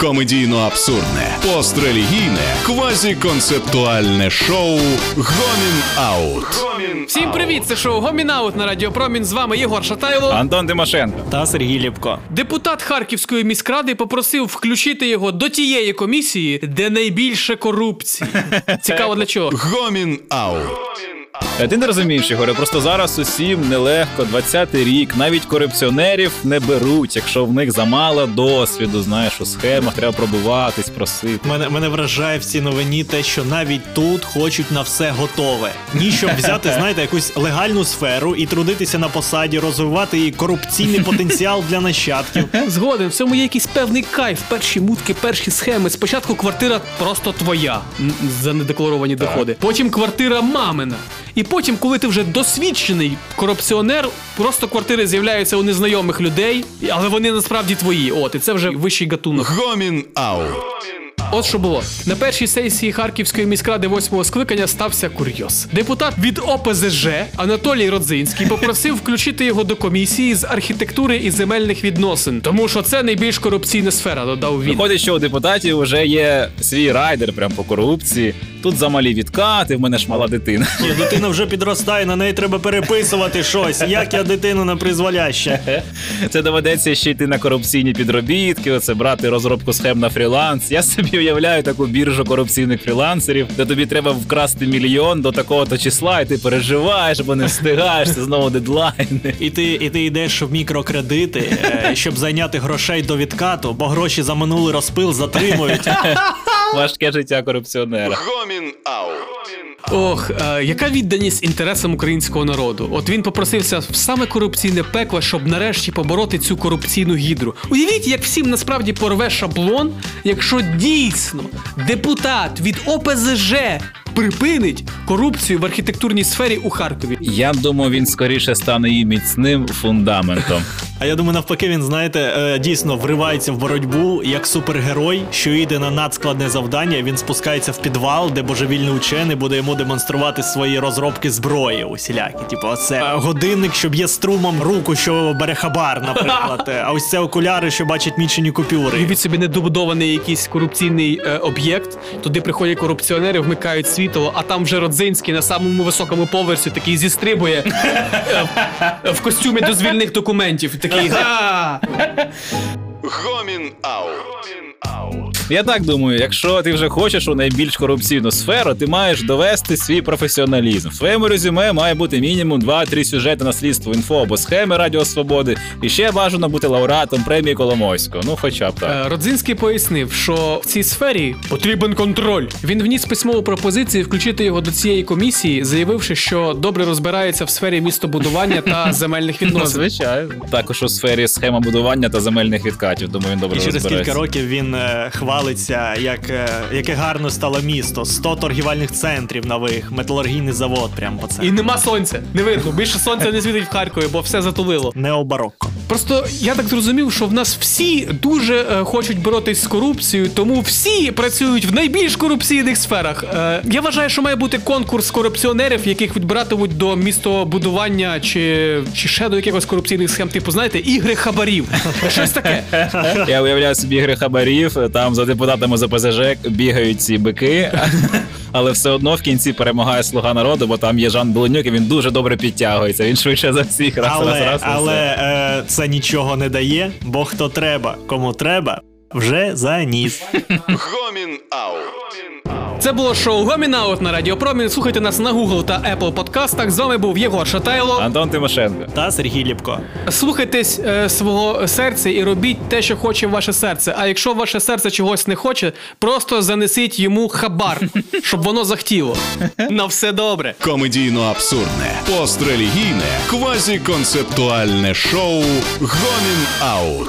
комедійно абсурдне, пострелігійне, квазіконцептуальне шоу Гомін Аут. Всім привіт! Це шоу Гомінаут на Радіо Промін. З вами Єгор Шатайло. Антон Тимошенко. Та Сергій Ліпко. Депутат Харківської міськради попросив включити його до тієї комісії, де найбільше корупції. Цікаво для чого. Гомін Аут. Е, Ти не розумієш, Ігоре, просто зараз усім нелегко, 20-й рік, навіть корупціонерів не беруть, якщо в них замало досвіду, знаєш, у схемах треба пробуватись, просити. Мене мене вражає в цій новині те, що навіть тут хочуть на все готове. Ні, щоб взяти, знаєте, якусь легальну сферу і трудитися на посаді, розвивати її корупційний потенціал для нащадків. Згоден, в цьому є якийсь певний кайф. Перші мутки, перші схеми. Спочатку квартира просто твоя за недекларовані доходи. Потім квартира мамина. І потім, коли ти вже досвідчений корупціонер, просто квартири з'являються у незнайомих людей, але вони насправді твої. От, і це вже вищий гатунок. Гомін Аут. От що було на першій сесії Харківської міськради восьмого скликання стався курйоз. Депутат від ОПЗЖ Анатолій Родзинський попросив включити його до комісії з архітектури і земельних відносин, тому що це найбільш корупційна сфера. Додав він. Виходить, що у депутатів вже є свій райдер прям по корупції. Тут замалі відкати, в мене ж мала дитина. Ні, дитина вже підростає, на неї треба переписувати щось. Як я дитину на призволяще. Це доведеться ще йти на корупційні підробітки, оце брати розробку схем на фріланс. Я собі уявляю таку біржу корупційних фрілансерів, де тобі треба вкрасти мільйон до такого-то числа, і ти переживаєш, бо не встигаєш, це знову дедлайни. І ти, і ти йдеш в мікрокредити, е, щоб зайняти грошей до відкату, бо гроші за минулий розпил затримують. Важке життя корупціонера. Гомін Аут. Ох, е, яка відданість інтересам українського народу. От він попросився в саме корупційне пекло, щоб нарешті побороти цю корупційну гідру. Уявіть, як всім насправді порве шаблон, якщо дійсно депутат від ОПЗЖ припинить корупцію в архітектурній сфері у Харкові. Я думаю, він скоріше стане її міцним фундаментом. А я думаю, навпаки, він знаєте, е, дійсно вривається в боротьбу як супергерой, що йде на надскладне завдання. Він спускається в підвал, де божевільний учений буде йому демонструвати свої розробки зброї усілякі. Типу, оце е, годинник, що б'є струмом руку, що бере хабар, наприклад. А ось це окуляри, що бачать мічені купюри. Уявіть собі недобудований якийсь корупційний е, об'єкт. Туди приходять корупціонери, вмикають світло, а там вже Родзинський на самому високому поверсі такий зістрибує е, в, в костюмі дозвільних документів. Такий га! Гомін Аут. Я так думаю, якщо ти вже хочеш у найбільш корупційну сферу, ти маєш довести свій професіоналізм. В твоєму резюме має бути мінімум 2-3 сюжети на слідство інфо або схеми Радіо Свободи. І ще бажано бути лауреатом премії Коломойського. Ну, хоча б так. Е, Родзинський пояснив, що в цій сфері потрібен контроль. Він вніс письмову пропозицію включити його до цієї комісії, заявивши, що добре розбирається в сфері містобудування та земельних Ну, відносин. звичайно. Також у сфері схемобудування та земельних відкатів. Думаю, він добре І через розбирається. кілька років він е, хвалиться, як е, яке гарно стало місто, 100 торгівельних центрів нових, металургійний завод. Прямо по це. І нема сонця. Не видно. Більше сонця не світить в Харкові, бо все затулило. Необарокко. Просто я так зрозумів, що в нас всі дуже е, хочуть боротись з корупцією, тому всі працюють в найбільш корупційних сферах. Е, я вважаю, що має бути конкурс корупціонерів, яких відбиратимуть до містобудування чи, чи ще до якихось корупційних схем, типу, знаєте, ігри хабарів. Щось таке. Я уявляю собі ігри хабарів, там за депутатами за ПЗЖ бігають ці бики, але все одно в кінці перемагає слуга народу, бо там є Жан Беленюк, і він дуже добре підтягується. Він швидше за всіх раз, Але, раз, раз. але все. е, це нічого не дає, бо хто треба, кому треба, вже заніс. Гомін Аут. Це було шоу Гомінаут на Радіо Промін. Слухайте нас на Google та Apple подкастах. З вами був Єгор Шатайло. Антон Тимошенко. Та Сергій Ліпко. Слухайтесь е, свого серця і робіть те, що хоче ваше серце. А якщо ваше серце чогось не хоче, просто занесіть йому хабар, щоб воно захотіло. На все добре. Комедійно абсурдне, пострелігійне, квазіконцептуальне шоу Гомін Аут.